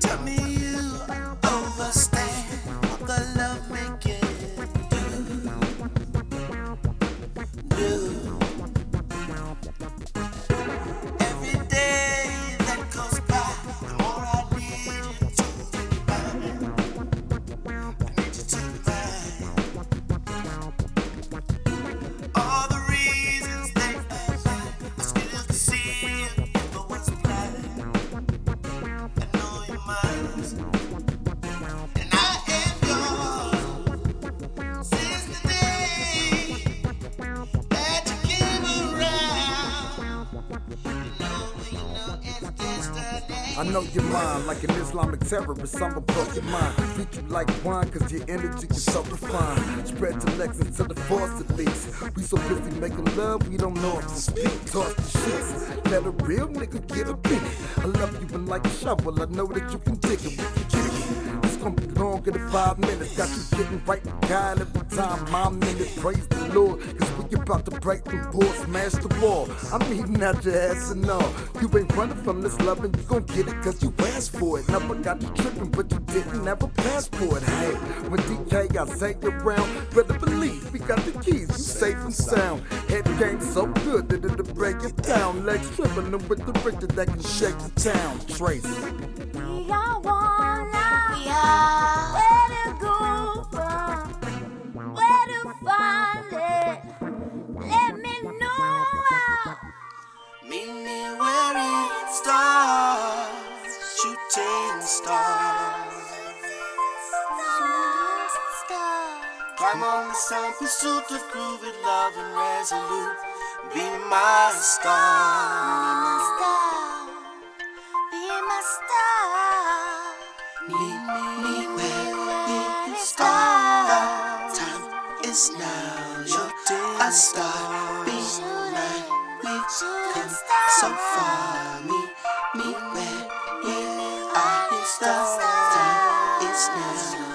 Tell me I know your mind like an Islamic terrorist. I'ma blow your mind. Treat you like wine, cause your energy is so refined. Spread your legs into the force at least. We so busy making love, we don't know if to speak. Toss the shits. Let a real nigga get a beat. I love you and like a shovel. I know that you can dig it. It's gonna be longer than five minutes. Got you getting right with God every time I'm in it. Praise the Lord, cause we about to break the board, smash the wall. I'm eating out your ass and all. You ain't running from this love and you gon' get it cause you asked for it. Never got you tripping, but you didn't have a passport. Hey, when DK got say around, better believe we got the keys, you safe and sound. Head game so good that it'll break it down. Legs trembling with the Richter that can shake the town. Trace. We are one now. We are. Where to go from? Where to find it? Me where it starts, shooting stars. Climb on the sun, pursuit of groovy love and resolute. Be my star. Be my star. Meet me where it starts. Time is now. You're a star. Be mine. We've far. Meet me where it I start. Time is now.